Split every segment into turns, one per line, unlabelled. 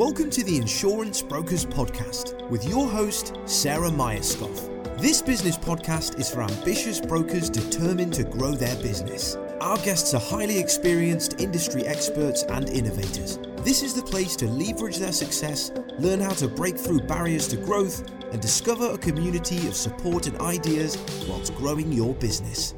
Welcome to the Insurance Brokers Podcast with your host, Sarah Myerscough. This business podcast is for ambitious brokers determined to grow their business. Our guests are highly experienced industry experts and innovators. This is the place to leverage their success, learn how to break through barriers to growth, and discover a community of support and ideas whilst growing your business.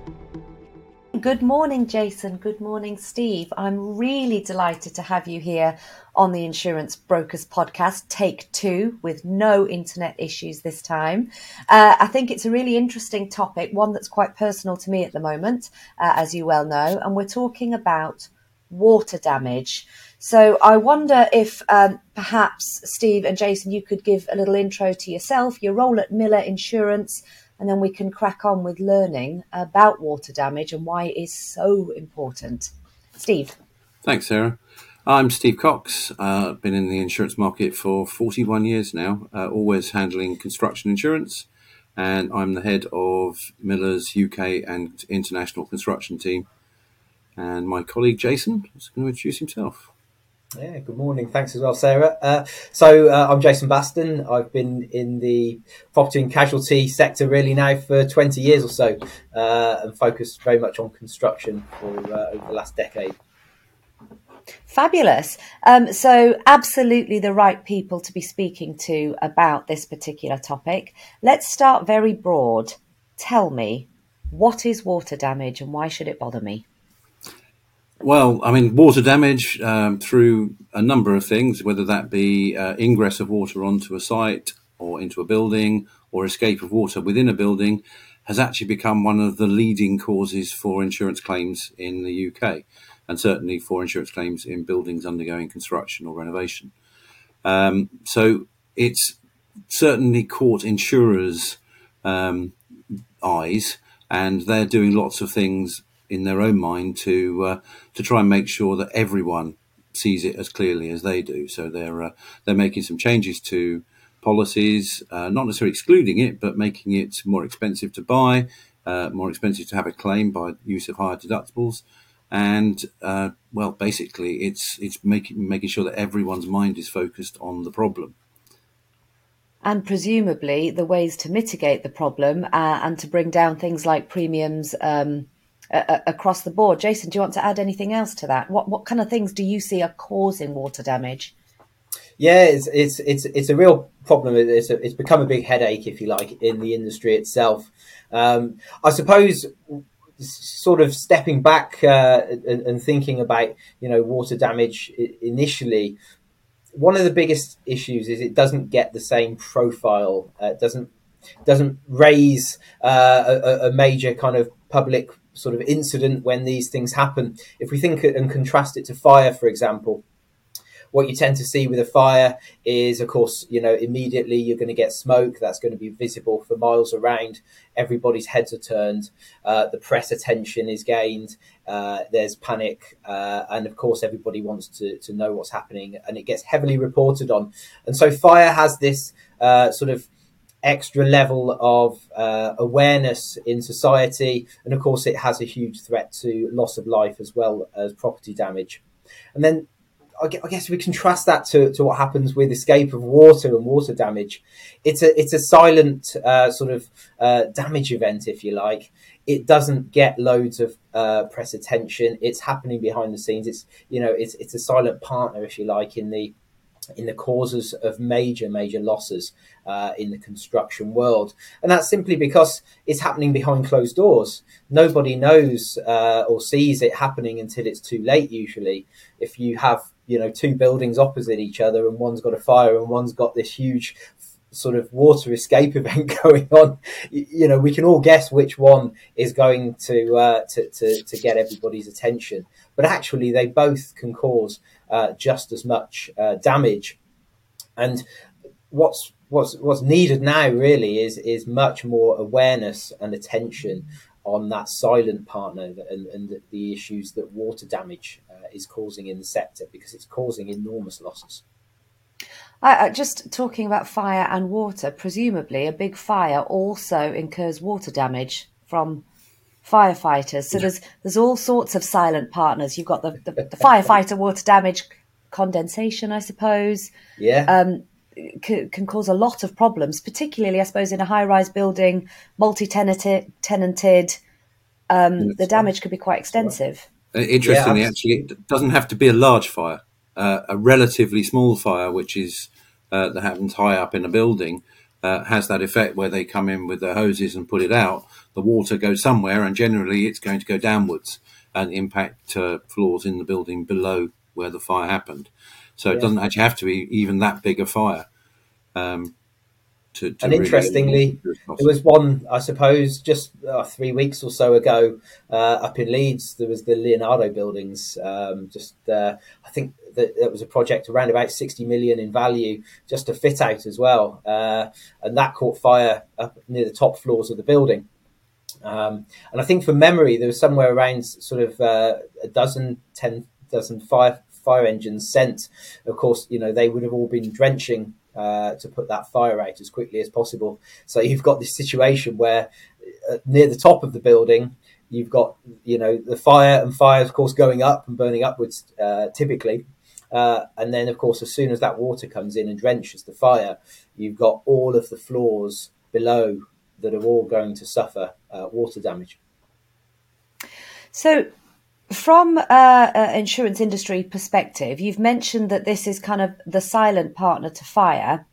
Good morning, Jason. Good morning, Steve. I'm really delighted to have you here on the Insurance Brokers podcast, take two, with no internet issues this time. Uh, I think it's a really interesting topic, one that's quite personal to me at the moment, uh, as you well know, and we're talking about water damage. So I wonder if um, perhaps Steve and Jason, you could give a little intro to yourself, your role at Miller Insurance, and then we can crack on with learning about water damage and why it is so important. Steve.
Thanks, Sarah. I'm Steve Cox. Uh, I've been in the insurance market for 41 years now, uh, always handling construction insurance. And I'm the head of Miller's UK and international construction team. And my colleague Jason is going to introduce himself.
Yeah, good morning. Thanks as well, Sarah. Uh, so uh, I'm Jason Baston. I've been in the property and casualty sector really now for 20 years or so, uh, and focused very much on construction for uh, over the last decade.
Fabulous. Um, so, absolutely the right people to be speaking to about this particular topic. Let's start very broad. Tell me, what is water damage and why should it bother me?
Well, I mean, water damage um, through a number of things, whether that be uh, ingress of water onto a site or into a building or escape of water within a building, has actually become one of the leading causes for insurance claims in the UK, and certainly for insurance claims in buildings undergoing construction or renovation. Um, so it's certainly caught insurers' um, eyes, and they're doing lots of things in their own mind to uh, to try and make sure that everyone sees it as clearly as they do. So they're uh, they're making some changes to policies, uh, not necessarily excluding it, but making it more expensive to buy, uh, more expensive to have a claim by use of higher deductibles, and uh, well, basically, it's it's making making sure that everyone's mind is focused on the problem.
And presumably, the ways to mitigate the problem uh, and to bring down things like premiums um, uh, across the board. Jason, do you want to add anything else to that? What what kind of things do you see are causing water damage?
Yeah, it's it's it's it's a real problem. It's a, it's become a big headache, if you like, in the industry itself. Um, I suppose, sort of stepping back uh, and, and, thinking about you know water damage initially. One of the biggest issues is it doesn't get the same profile. Uh, doesn't doesn't raise uh, a, a major kind of public sort of incident when these things happen. If we think and contrast it to fire, for example, what you tend to see with a fire is, of course, you know, immediately you're going to get smoke that's going to be visible for miles around. Everybody's heads are turned. Uh, the press attention is gained. Uh, there's panic. Uh, and of course, everybody wants to, to know what's happening and it gets heavily reported on. And so fire has this uh, sort of extra level of uh, awareness in society. And of course, it has a huge threat to loss of life as well as property damage. And then I guess we contrast that to, to what happens with escape of water and water damage. It's a it's a silent uh, sort of uh, damage event, if you like. It doesn't get loads of uh, press attention. It's happening behind the scenes. It's you know it's it's a silent partner, if you like, in the in the causes of major, major losses uh, in the construction world. And that's simply because it's happening behind closed doors. Nobody knows uh, or sees it happening until it's too late, usually. If you have, you know, two buildings opposite each other and one's got a fire and one's got this huge sort of water escape event going on, you know, we can all guess which one is going to, uh, to, to, to get everybody's attention. But actually, they both can cause uh, just as much uh, damage. And what's what's what's needed now really is is much more awareness and attention on that silent partner and, and the issues that water damage uh, is causing in the sector because it's causing enormous losses.
Uh, just talking about fire and water, presumably a big fire also incurs water damage from firefighters. So there's there's all sorts of silent partners. You've got the, the, the firefighter water damage condensation, I suppose.
Yeah.
Um, c- can cause a lot of problems, particularly, I suppose, in a high-rise building, multi-tenanted. Tenanted, um, the damage could be quite extensive.
Uh, Interestingly,
Yeah,
actually, it doesn't have to be a large fire. Uh, a relatively small fire, which is uh, that happens high up in a building, uh, has that effect where they come in with their hoses and put it out. The water goes somewhere, and generally, it's going to go downwards and impact uh, floors in the building below where the fire happened. So it doesn't actually have to be even that big a fire. Um, to, to
And
really-
interestingly, There was one, I suppose, just uh, three weeks or so ago uh, up in Leeds. There was the Leonardo buildings. Um, just, uh, I think that it was a project around about sixty million in value, just to fit out as well, uh, and that caught fire up near the top floors of the building. Um, and I think from memory, there was somewhere around sort of uh, a dozen, ten dozen fire fire engines sent. Of course, you know they would have all been drenching uh, to put that fire out as quickly as possible. So you've got this situation where uh, near the top of the building, you've got you know the fire and fire, of course, going up and burning upwards uh, typically. Uh, and then, of course, as soon as that water comes in and drenches the fire, you've got all of the floors below that are all going to suffer uh, water damage.
So, from an insurance industry perspective, you've mentioned that this is kind of the silent partner to fire,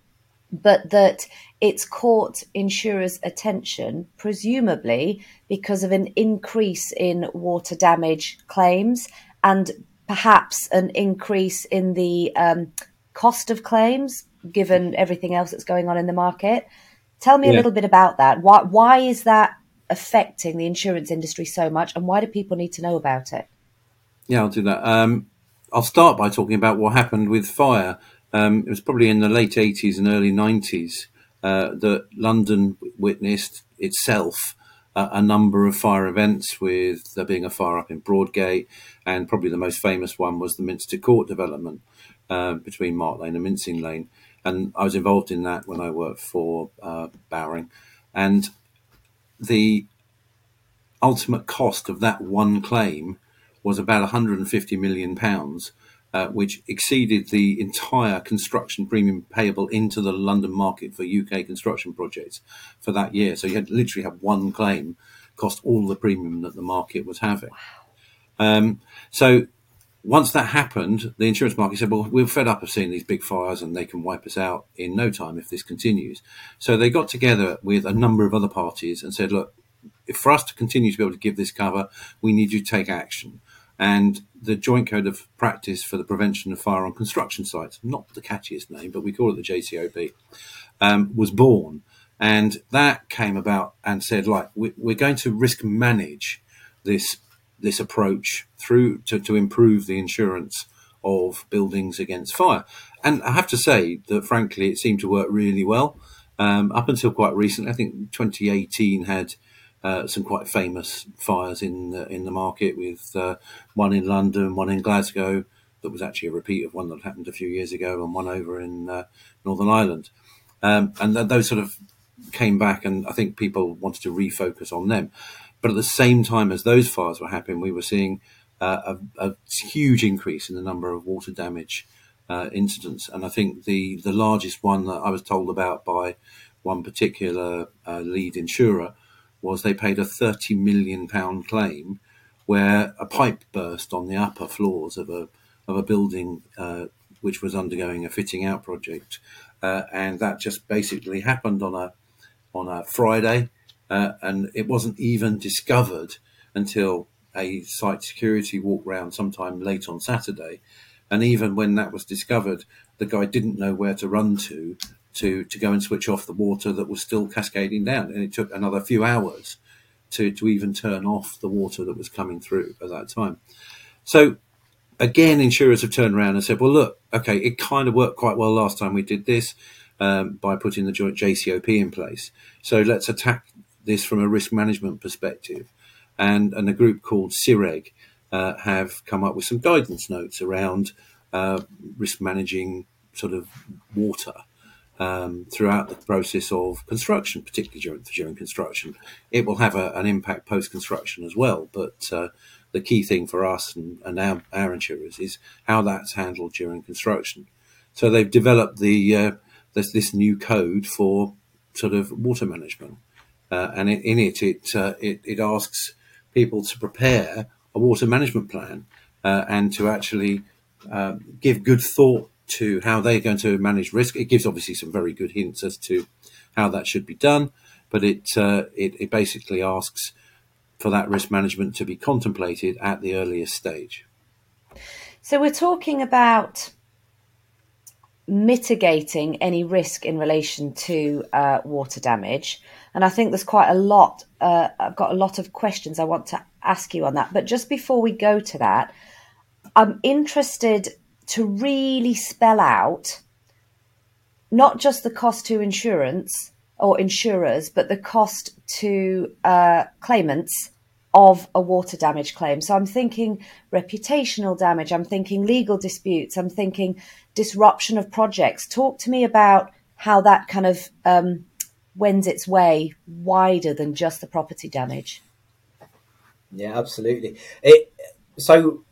but that it's caught insurers' attention, presumably because of an increase in water damage claims and perhaps an increase in the um, cost of claims, given everything else that's going on in the market. Tell me a little bit about that. Why, why is that affecting the insurance industry so much, and why do people need to know about it?
Yeah, I'll do that. Um, I'll start by talking about what happened with fire. Um, it was probably in the late 80s and early 90s uh, that London witnessed itself uh, a number of fire events, with there being a fire up in Broadgate, and probably the most famous one was the Minster Court development uh, between Mark Lane and Mincing Lane. And I was involved in that when I worked for uh, Bowring. And the ultimate cost of that one claim was about 150 million pounds, uh, which exceeded the entire construction premium payable into the London market for UK construction projects for that year. So you had literally have one claim cost all the premium that the market was having. Um, so once that happened, the insurance market said, "Well, we're fed up of seeing these big fires, and they can wipe us out in no time if this continues." So they got together with a number of other parties and said, "Look, if for us to continue to be able to give this cover, we need you to take action." And the Joint Code of Practice for the Prevention of Fire on Construction Sites, not the catchiest name, but we call it the JCOP, um, was born. And that came about and said, like, we, we're going to risk manage this this approach through to, to improve the insurance of buildings against fire. And I have to say that, frankly, it seemed to work really well um, up until quite recently. I think 2018 had uh, some quite famous fires in the, in the market, with uh, one in London, one in Glasgow, that was actually a repeat of one that happened a few years ago, and one over in uh, Northern Ireland. Um, and th- those sort of came back, and I think people wanted to refocus on them. But at the same time as those fires were happening, we were seeing uh, a, a, huge increase in the number of water damage uh, incidents. And I think the, the largest one that I was told about by one particular uh, lead insurer was they paid a £30 million claim where a pipe burst on the upper floors of a, of a building uh, which was undergoing a fitting out project. Uh, and that just basically happened on a, on a Friday uh, and it wasn't even discovered until a site security walk round sometime late on Saturday. And even when that was discovered, the guy didn't know where to run to to to go and switch off the water that was still cascading down, and it took another few hours to to even turn off the water that was coming through at that time. So again, insurers have turned around and said, "Well, look, okay, it kind of worked quite well last time we did this um, by putting the joint JCOP in place. So let's attack this from a risk management perspective." And and a group called CIRIG uh, have come up with some guidance notes around uh, risk managing sort of water. Um, throughout the process of construction, particularly during, during construction, it will have a, an impact post construction as well. But uh, the key thing for us and, and our, our insurers is how that's handled during construction. So they've developed the uh, this, this new code for sort of water management, uh, and in, in it it, uh, it, it asks people to prepare a water management plan uh, and to actually uh, give good thought to how they're going to manage risk. It gives obviously some very good hints as to how that should be done, but it uh, it, it basically asks for that risk management to be contemplated at the earliest stage.
So we're talking about mitigating any risk in relation to uh, water damage. And I think there's quite a lot, uh, I've got a lot of questions I want to ask you on that. But just before we go to that, I'm interested to really spell out not just the cost to insurance or insurers, but the cost to uh, claimants of a water damage claim. So I'm thinking reputational damage, I'm thinking legal disputes, I'm thinking disruption of projects. Talk to me about how that kind of um, wends its way wider than just the property damage.
Yeah, absolutely. It so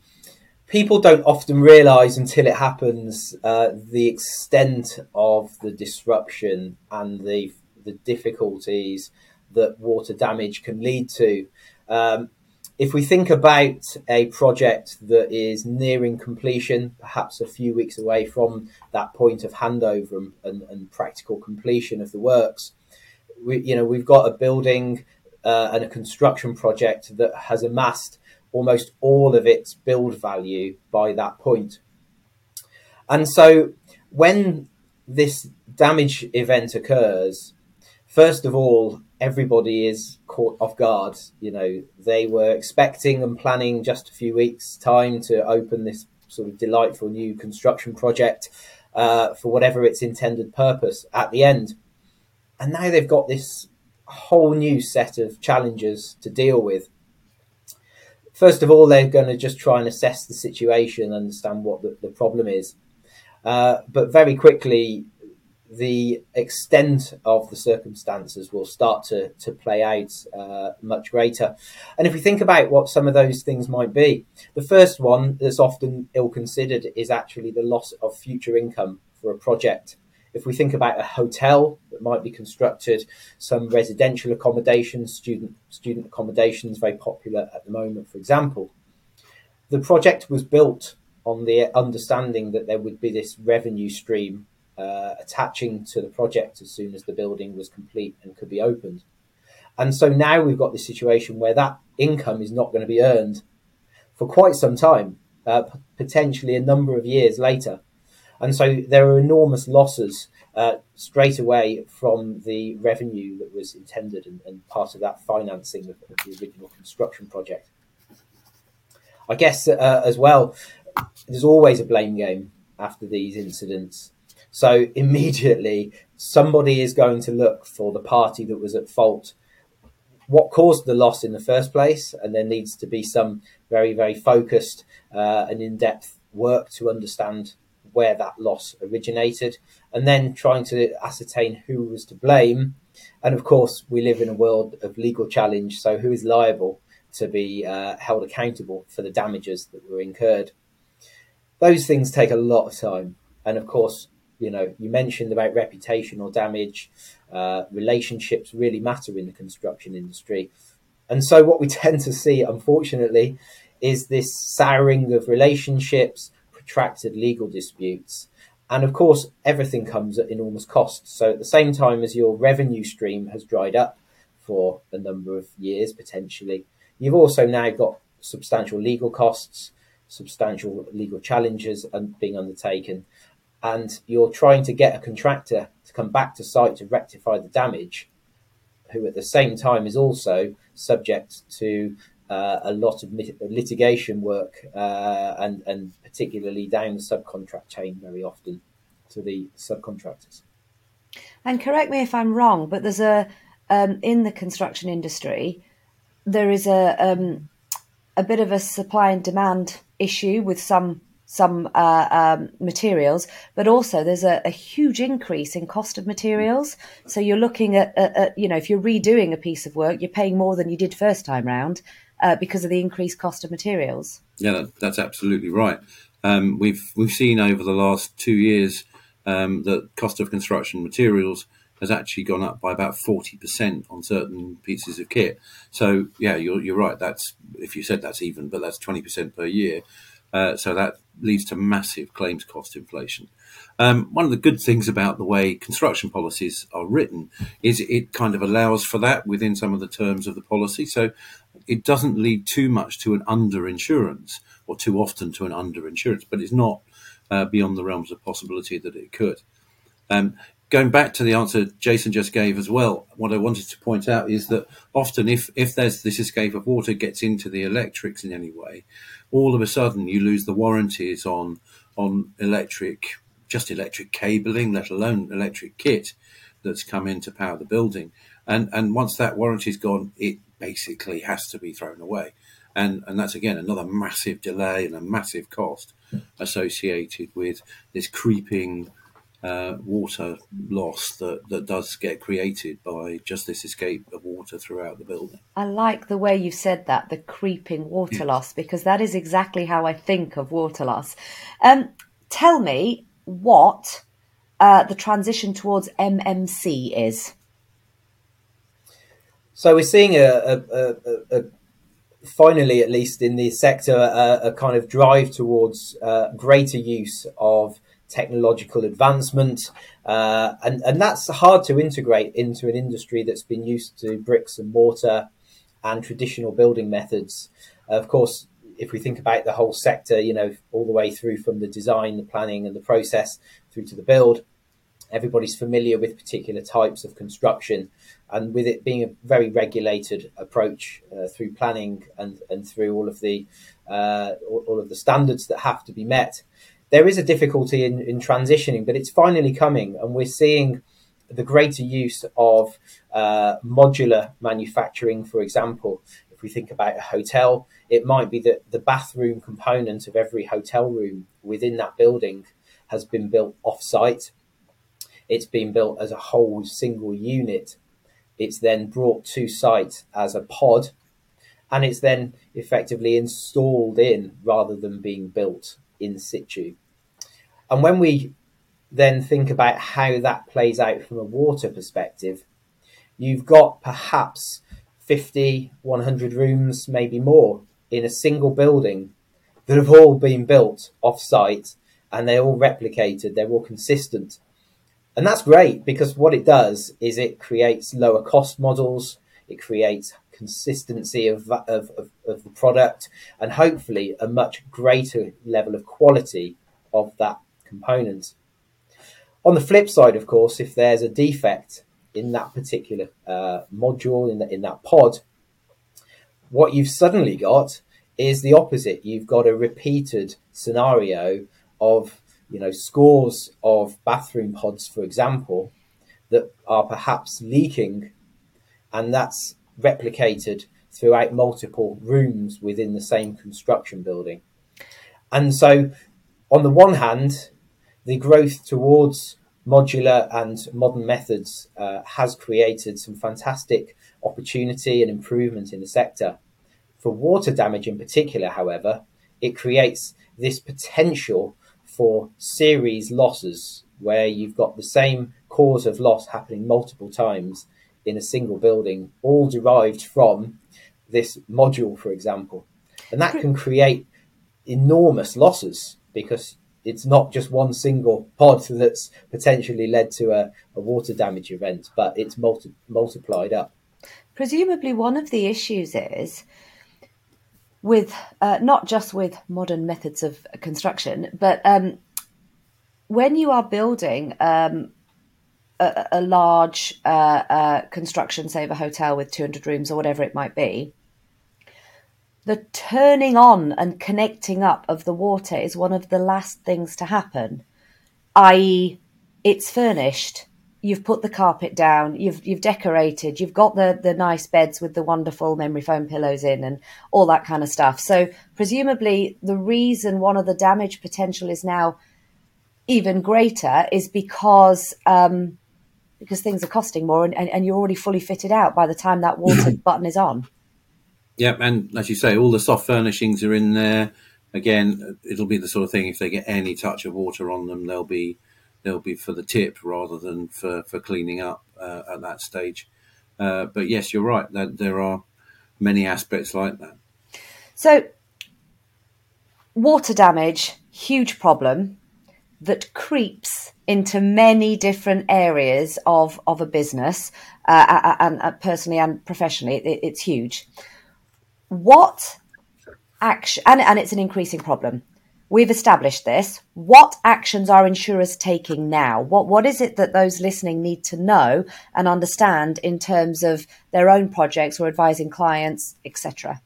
people don't often realise until it happens uh, the extent of the disruption and the the difficulties that water damage can lead to. Um, if we think about a project that is nearing completion, perhaps a few weeks away from that point of handover and, and, and practical completion of the works, we, you know, we've got a building uh, and a construction project that has amassed almost all of its build value by that point. And so when this damage event occurs, first of all, everybody is caught off guard. You know, they were expecting and planning just a few weeks' time to open this sort of delightful new construction project uh, for whatever its intended purpose at the end. And now they've got this whole new set of challenges to deal with. First of all, they're going to just try and assess the situation, understand what the, the problem is. Uh, but very quickly, the extent of the circumstances will start to, to play out uh, much greater. And if we think about what some of those things might be, the first one that's often ill considered is actually the loss of future income for a project. If we think about a hotel that might be constructed, some residential accommodations, student student accommodations, very popular at the moment, for example, the project was built on the understanding that there would be this revenue stream uh, attaching to the project as soon as the building was complete and could be opened. And so now we've got this situation where that income is not going to be earned for quite some time, uh, p- potentially a number of years later. And so there are enormous losses uh, straight away from the revenue that was intended and, and part of that financing of, of, the original construction project. I guess uh, as well, there's always a blame game after these incidents. So immediately somebody is going to look for the party that was at fault. What caused the loss in the first place? And there needs to be some very, very focused uh, and in depth work to understand where that loss originated and then trying to ascertain who was to blame. And of course, we live in a world of legal challenge, so who is liable to be uh, held accountable for the damages that were incurred? Those things take a lot of time. And of course, you know, you mentioned about reputational damage. Uh, relationships really matter in the construction industry. And so, what we tend to see, unfortunately, is this souring of relationships, protracted legal disputes. And of course, everything comes at enormous cost. So, at the same time as your revenue stream has dried up for a number of years potentially, you've also now got substantial legal costs, substantial legal challenges being undertaken and you're trying to get a contractor to come back to site to rectify the damage, who at the same time is also subject to uh, a lot of litigation work uh, and, and particularly down the subcontract chain very often to the subcontractors.
And correct me if I'm wrong, but there's a um, in the construction industry there is a um, a bit of a supply and demand issue with some some uh, um, materials, but also there's a, a, huge increase in cost of materials. So you're looking at, at, at, you know, if you're redoing a piece of work, you're paying more than you did first time round, uh, because of the increased cost of materials.
Yeah, that, that's absolutely right. Um, we've we've seen over the last two years um, that cost of construction materials has actually gone up by about forty percent on certain pieces of kit. So yeah, you're you're right. That's if you said that's even, but that's twenty percent per year. Uh, so that leads to massive claims cost inflation. Um, one of the good things about the way construction policies are written is it kind of allows for that within some of the terms of the policy. So it doesn't lead too much to an underinsurance or too often to an underinsurance, but it's not uh, beyond the realms of possibility that it could. Um, going back to the answer Jason just gave as well, what I wanted to point out is that often if, if there's this escape of water gets into the electrics in any way, all of a sudden you lose the warranties on on electric just electric cabling, let alone electric kit that's come in to power the building. And and once that warranty's gone, it basically has to be thrown away. And and that's again another massive delay and a massive cost associated with this creeping uh, water loss that, that does get created by just this escape of water throughout the building.
I like the way you said that, the creeping water loss, because that is exactly how I think of water loss. Um, tell me, what uh, the transition towards MMC is.
So we're seeing a, a, a, a finally, at least in the sector, a, kind of drive towards uh, greater use of technological advancement, uh, and and that's hard to integrate into an industry that's been used to bricks and mortar and traditional building methods. Of course, if we think about the whole sector, you know, all the way through from the design, the planning, and the process through to the build, everybody's familiar with particular types of construction. And with it being a very regulated approach uh, through planning and, and through all of the uh, all of the standards that have to be met, there is a difficulty in, in transitioning, but it's finally coming, and we're seeing the greater use of uh, modular manufacturing, for example, if we think about a hotel, it might be that the bathroom component of every hotel room within that building has been built off site. It's been built as a whole single unit. It's then brought to site as a pod and it's then effectively installed in rather than being built in situ. And when we then think about how that plays out from a water perspective, you've got perhaps 50, 100 rooms, maybe more, in a single building that have all been built off site and they're all replicated, they're all consistent. And that's great because what it does is it creates lower cost models, it creates consistency of, of, of, of the product, and hopefully a much greater level of quality of that component. On the flip side, of course, if there's a defect in that particular uh, module in, the, in that pod, what you've suddenly got is the opposite. You've got a repeated scenario of you know scores of bathroom pods, for example, that are perhaps leaking, and that's replicated throughout multiple rooms within the same construction building. And so, on the one hand, the growth towards modular and modern methods uh, has created some fantastic opportunity and improvement in the sector. For water damage in particular, however, it creates this potential for series losses where you've got the same cause of loss happening multiple times in a single building, all derived from this module, for example. And that can create enormous losses because it's not just one single pod that's potentially led to a, a water damage event, but it's multi- multiplied up.
Presumably, one of the issues is with uh, not just with modern methods of construction, but um, when you are building um, a, a, large uh, uh, construction, say of a hotel with 200 rooms or whatever it might be, the turning on and connecting up of the water is one of the last things to happen, i.e., it's furnished. You've put the carpet down. You've you've decorated. You've got the the nice beds with the wonderful memory foam pillows in and all that kind of stuff. So presumably, the reason one of the damage potential is now even greater is because um, because things are costing more and, and, and you're already fully fitted out by the time that water button is on.
Yep, and as you say, all the soft furnishings are in there. Again, it'll be the sort of thing if they get any touch of water on them, they'll be they'll be for the tip rather than for, for cleaning up uh, at that stage. Uh, but yes, you're right. That there are many aspects like that.
So, water damage, huge problem that creeps into many different areas of, of a business, uh, and, uh, personally and professionally, it, it's huge. What action, and, and it's an increasing problem. We've established this. What actions are insurers taking now? What what is it that those listening need to know and understand in terms of their own projects or advising clients, etc.?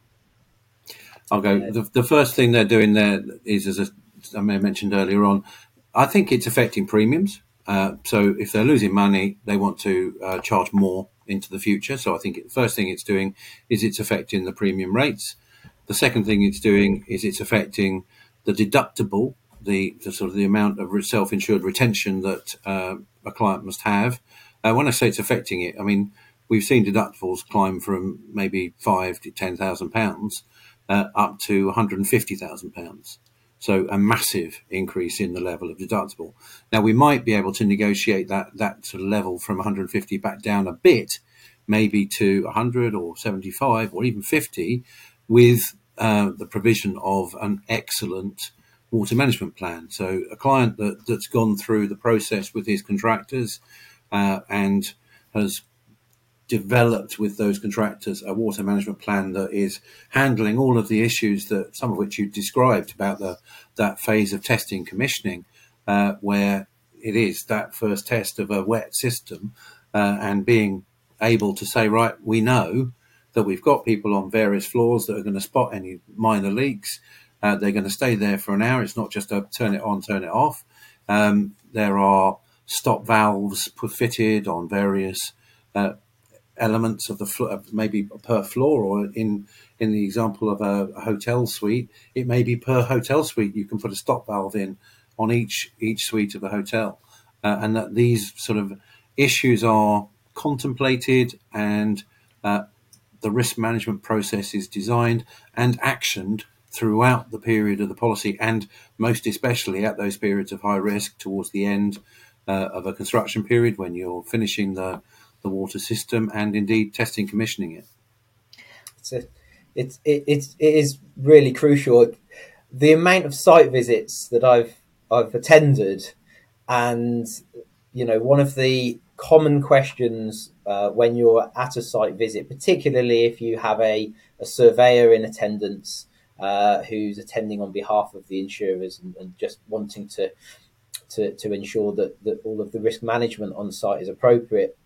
I'll go. The, the, first thing they're doing there is, as I may have mentioned earlier on, I think it's affecting premiums. Uh, so if they're losing money, they want to uh, charge more into the future. So I think the first thing it's doing is it's affecting the premium rates. The second thing it's doing is it's affecting the deductible, the, the sort of the amount of self-insured retention that uh, a client must have. Uh, when I say it's affecting it, I mean we've seen deductibles climb from maybe five to ten thousand pounds uh, up to one hundred and fifty thousand pounds. So a massive increase in the level of deductible. Now we might be able to negotiate that that sort of level from 150 back down a bit, maybe to 100 or 75 or even 50, with uh, the provision of an excellent water management plan. So a client that, that's gone through the process with his contractors uh, and has developed with those contractors a water management plan that is handling all of the issues that some of which you described about the that phase of testing commissioning uh, where it is that first test of a wet system uh, and being able to say right we know that we've got people on various floors that are going to spot any minor leaks. Uh, they're going to stay there for an hour. It's not just a turn it on turn it off. Um, there are stop valves put fitted on various uh, elements of the floor, maybe per floor, or in in the example of a, a, hotel suite, it may be per hotel suite. You can put a stop valve in on each each suite of a hotel, uh, and that these sort of issues are contemplated and uh, the risk management process is designed and actioned throughout the period of the policy, and most especially at those periods of high risk towards the end uh, of a construction period when you're finishing the the water system and indeed testing commissioning it.
It's it's it, it's it is really crucial. The amount of site visits that I've I've attended, and you know, one of the common questions uh, when you're at a site visit, particularly if you have a, a surveyor in attendance uh, who's attending on behalf of the insurers and, and just wanting to, to to ensure that, that all of the risk management on site is appropriate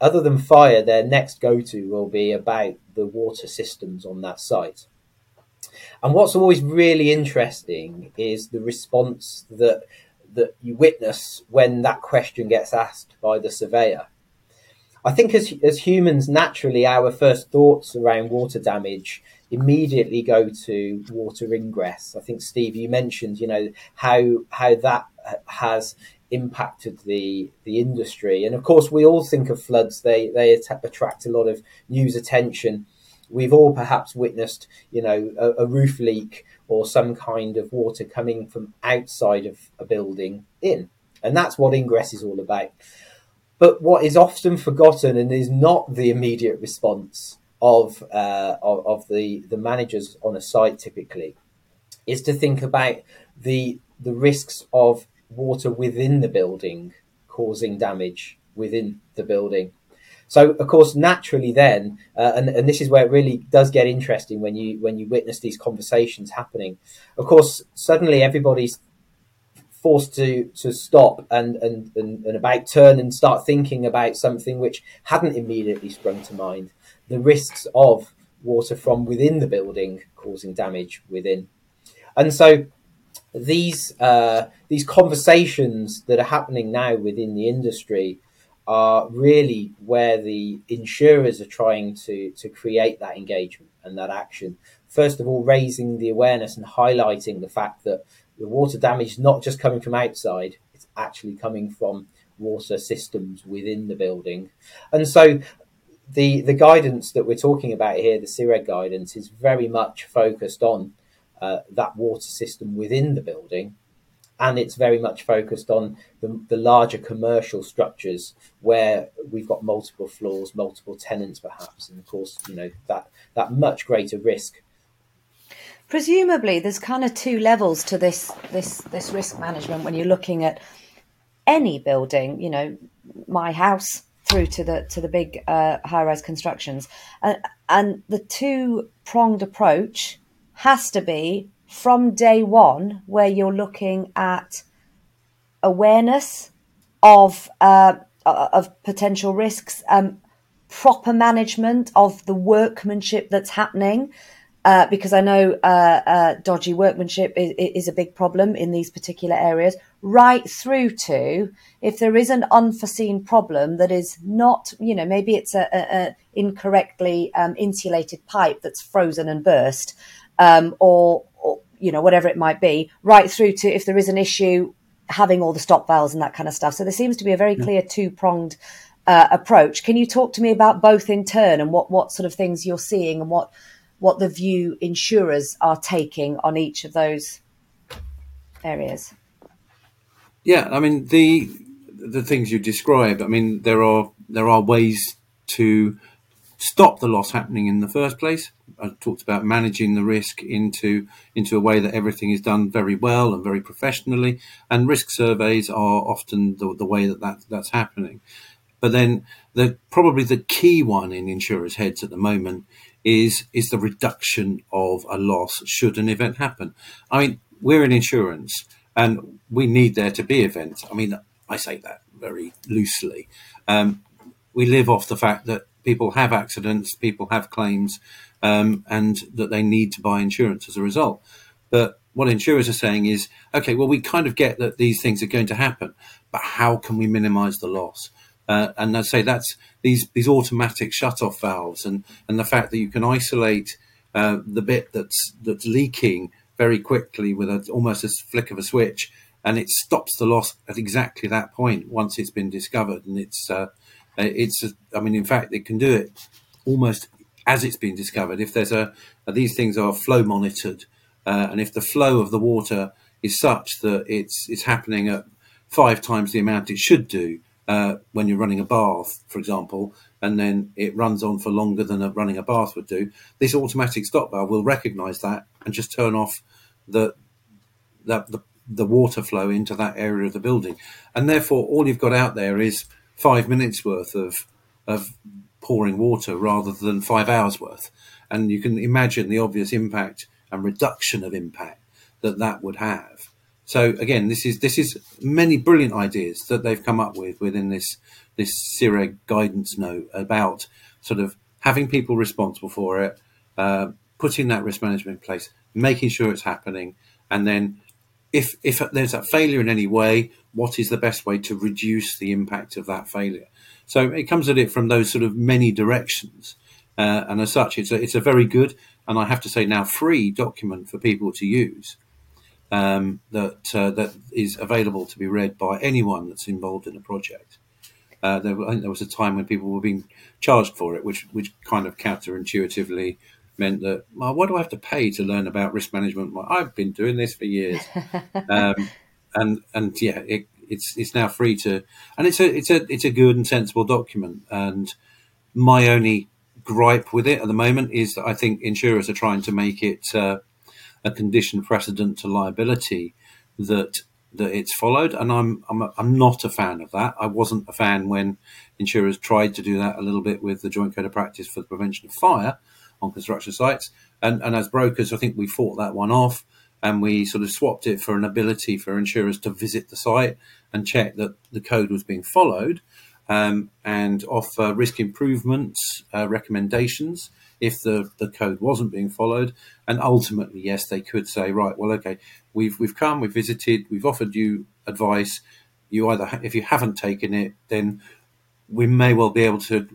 other than fire, their next go to will be about the water systems on that site. And what's always really interesting is the response that that you witness when that question gets asked by the surveyor. I think as as humans, naturally, our first thoughts around water damage immediately go to water ingress. I think Steve, you mentioned, you know, how how that has impacted the the industry. And of course, we all think of floods; they they attract a lot of news attention. We've all perhaps witnessed, you know, a, a roof leak or some kind of water coming from outside of a building in, and that's what ingress is all about. But what is often forgotten and is not the immediate response of uh, of, of the the managers on a site typically is to think about the the risks of water within the building causing damage within the building. So, of course, naturally, then, uh, and, and this is where it really does get interesting when you when you witness these conversations happening. Of course, suddenly everybody's forced to to stop and, and, and, and about turn and start thinking about something which hadn't immediately sprung to mind: the risks of water from within the building causing damage within. And so, these uh, these conversations that are happening now within the industry are really where the insurers are trying to to create that engagement and that action. First of all, raising the awareness and highlighting the fact that the water damage is not just coming from outside; it's actually coming from water systems within the building. And so, the the guidance that we're talking about here, the CIRIG guidance, is very much focused on uh, that water system within the building, and it's very much focused on the, the larger commercial structures where we've got multiple floors, multiple tenants, perhaps, and of course, you know that that much greater risk.
Presumably, there's kind of two levels to this this this risk management when you're looking at any building. You know, my house through to the to the big uh, high rise constructions, uh, and the two pronged approach has to be from day one, where you're looking at awareness of uh, of potential risks, um, proper management of the workmanship that's happening. Uh, because I know uh, uh, dodgy workmanship is, is, a big problem in these particular areas, right through to if there is an unforeseen problem that is not, you know, maybe it's a, a, a incorrectly um, insulated pipe that's frozen and burst, um, or, or, you know, whatever it might be, right through to if there is an issue, having all the stop valves and that kind of stuff. So there seems to be a very clear two pronged uh, approach. Can you talk to me about both in turn and what, what sort of things you're seeing and what, what the view insurers are taking on each of those areas?
Yeah, I mean the the things you described. I mean there are there are ways to stop the loss happening in the first place. I talked about managing the risk into into a way that everything is done very well and very professionally, and risk surveys are often the, the way that, that that's happening. But then the probably the key one in insurers' heads at the moment is is the reduction of a loss should an event happen. I mean, we're in insurance and we need there to be events. I mean, I say that very loosely. Um, we live off the fact that people have accidents, people have claims, um, and that they need to buy insurance as a result. But what insurers are saying is, okay, well, we kind of get that these things are going to happen, but how can we minimise the loss? Uh, and I say that's these these automatic shut-off valves, and and the fact that you can isolate uh, the bit that's that's leaking very quickly with a, almost a flick of a switch, and it stops the loss at exactly that point once it's been discovered. And it's uh, it's I mean, in fact, it can do it almost as it's been discovered. If there's a these things are flow monitored, uh, and if the flow of the water is such that it's it's happening at five times the amount it should do uh, when you're running a bath, for example, and then it runs on for longer than a, running a bath would do, this automatic stop valve will recognise that and just turn off the, the, the the water flow into that area of the building, and therefore all you've got out there is five minutes worth of of pouring water rather than five hours worth, and you can imagine the obvious impact and reduction of impact that that would have. So again, this is this is many brilliant ideas that they've come up with within this this CIRIG guidance note about sort of having people responsible for it, uh, putting that risk management in place, making sure it's happening, and then if if there's a failure in any way, what is the best way to reduce the impact of that failure? So it comes at it from those sort of many directions, uh, and as such, it's a it's a very good and I have to say now free document for people to use. Um, that uh, that is available to be read by anyone that's involved in a project. Uh, there, I think there was a time when people were being charged for it, which which kind of counterintuitively meant that well, why do I have to pay to learn about risk management? Well, I've been doing this for years, um, and and yeah, it, it's it's now free to, and it's a it's a it's a good and sensible document. And my only gripe with it at the moment is that I think insurers are trying to make it uh, a condition precedent to liability that that it's followed, and I'm I'm a, I'm not a fan of that. I wasn't a fan when insurers tried to do that a little bit with the joint code of practice for the prevention of fire on construction sites. And, and as brokers, I think we fought that one off and we sort of swapped it for an ability for insurers to visit the site and check that the code was being followed um, and offer risk improvements uh, recommendations if the, the code wasn't being followed. And ultimately, yes, they could say, right, well, okay, we've we've come, we've visited, we've offered you advice. You either, if you haven't taken it, then we may well be able to,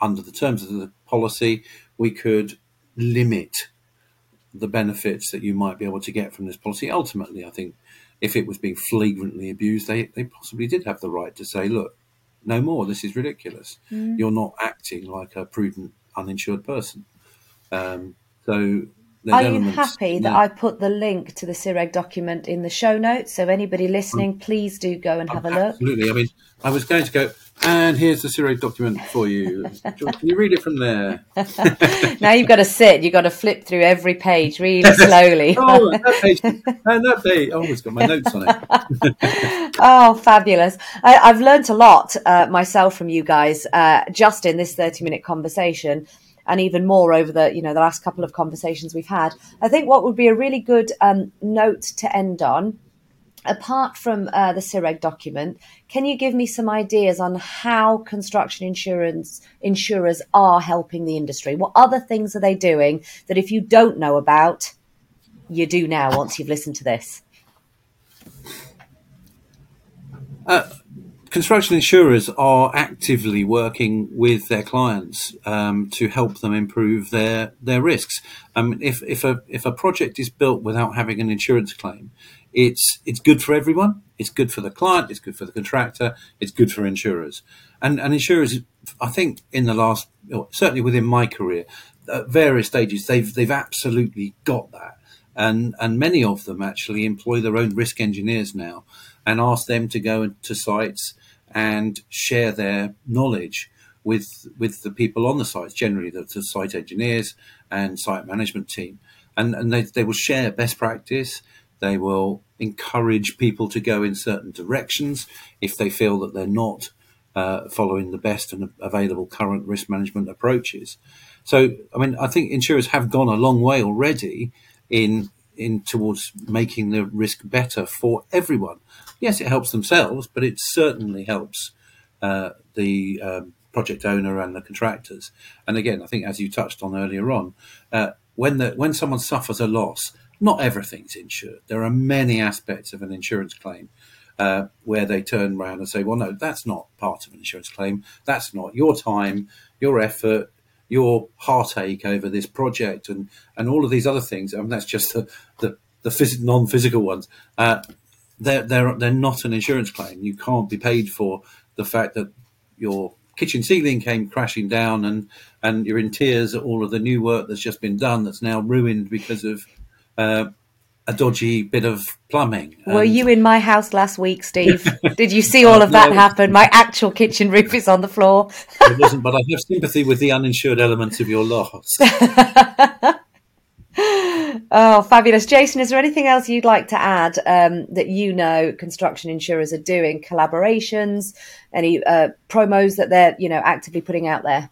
under the terms of the policy, we could limit the benefits that you might be able to get from this policy. Ultimately, I think if it was being flagrantly abused, they, they possibly did have the right to say, look, no more. This is ridiculous. Mm. You're not acting like a prudent uninsured person. Um, so
are you happy that I put the link to the CIRIG document in the show notes? So anybody listening, please do go and have a look.
Absolutely. I mean, I was going to go, and here's the CIRIG document for you. Can you read it from there?
now you've got to sit. You've got to flip through every page really slowly.
oh, that page, and that page. Oh, it's got my notes on
it. oh, fabulous! I, have learned a lot uh, myself from you guys uh, just in this thirty-minute conversation and even more over the you know the last couple of conversations we've had. I think what would be a really good um, note to end on, apart from uh, the CIRIG document, can you give me some ideas on how construction insurance insurers are helping the industry? What other things are they doing that if you don't know about, you do now once you've listened to this?
Uh, construction insurers are actively working with their clients um, to help them improve their their risks. Um, if if a if a project is built without having an insurance claim, it's it's good for everyone. It's good for the client. It's good for the contractor. It's good for insurers. And and insurers, I think, in the last certainly within my career, at various stages, they've they've absolutely got that. And and many of them actually employ their own risk engineers now, and ask them to go to sites and share their knowledge with with the people on the sites, generally the, the site engineers and site management team, and and they, they will share best practice. They will encourage people to go in certain directions if they feel that they're not uh, following the best and available current risk management approaches. So, I mean, I think insurers have gone a long way already in in towards making the risk better for everyone. Yes, it helps themselves, but it certainly helps uh, the um, project owner and the contractors. And again, I think as you touched on earlier on, uh, when the when someone suffers a loss, not everything's insured. There are many aspects of an insurance claim uh, where they turn around and say, "Well, no, that's not part of an insurance claim. That's not your time, your effort, your heartache over this project and, and all of these other things, I mean, that's just the, the, phys- non-physical ones. Uh, they're, they're, they're not an insurance claim. You can't be paid for the fact that your kitchen ceiling came crashing down and, and you're in tears at all of the new work that's just been done that's now ruined because of uh, a dodgy bit of plumbing.
And... Were you in my house last week, Steve? Did you see all of that no, happen? My actual kitchen roof is on the floor.
it wasn't, but I have sympathy with the uninsured elements of your loss.
oh, fabulous. Jason, is there anything else you'd like to add um, that you know construction insurers are doing? Collaborations, any uh, promos that they're you know actively putting out there?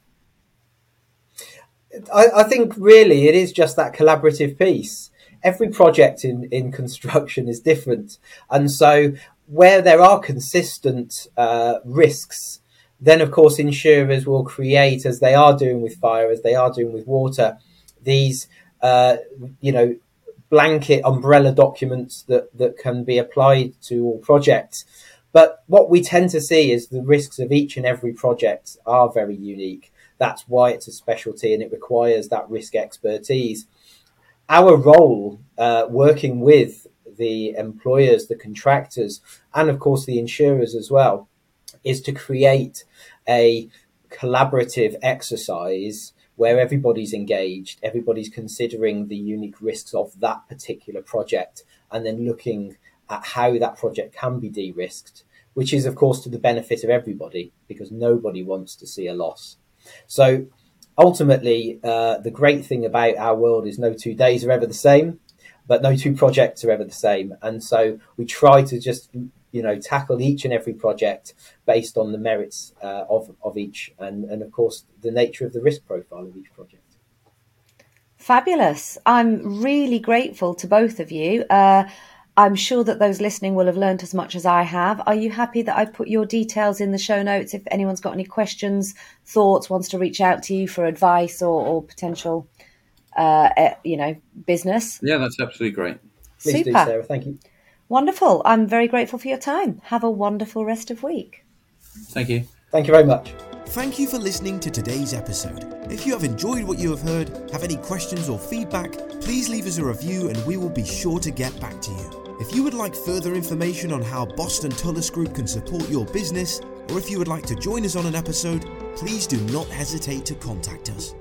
I, I think really it is just that collaborative piece every project in, in construction is different. And so where there are consistent uh, risks, then of course insurers will create, as they are doing with fire, as they are doing with water, these, uh, you know, blanket umbrella documents that, that can be applied to all projects. But what we tend to see is the risks of each and every project are very unique. That's why it's a specialty and it requires that risk expertise our role uh, working with the employers, the contractors, and of course the insurers as well, is to create a collaborative exercise where everybody's engaged, everybody's considering the unique risks of that particular project, and then looking at how that project can be de risked, which is, of course, to the benefit of everybody because nobody wants to see a loss. So, ultimately, uh, the great thing about our world is no two days are ever the same, but no two projects are ever the same. And so we try to just, you know, tackle each and every project based on the merits uh, of, of each and, and, of course, the nature of the risk profile of each project.
Fabulous. I'm really grateful to both of you. Uh, I'm sure that those listening will have learned as much as I have. Are you happy that I put your details in the show notes? If anyone's got any questions, thoughts, wants to reach out to you for advice or, or potential, uh, eh, you know, business.
Yeah, that's absolutely great.
Please Super. do, Sarah. Thank you.
Wonderful. I'm very grateful for your time. Have a wonderful rest of week.
Thank you.
Thank you very much.
Thank you for listening to today's episode. If you have enjoyed what you have heard, have any questions or feedback, please leave us a review and we will be sure to get back to you. If you would like further information on how Boston Tullis Group can support your business, or if you would like to join us on an episode, please do not hesitate to contact us.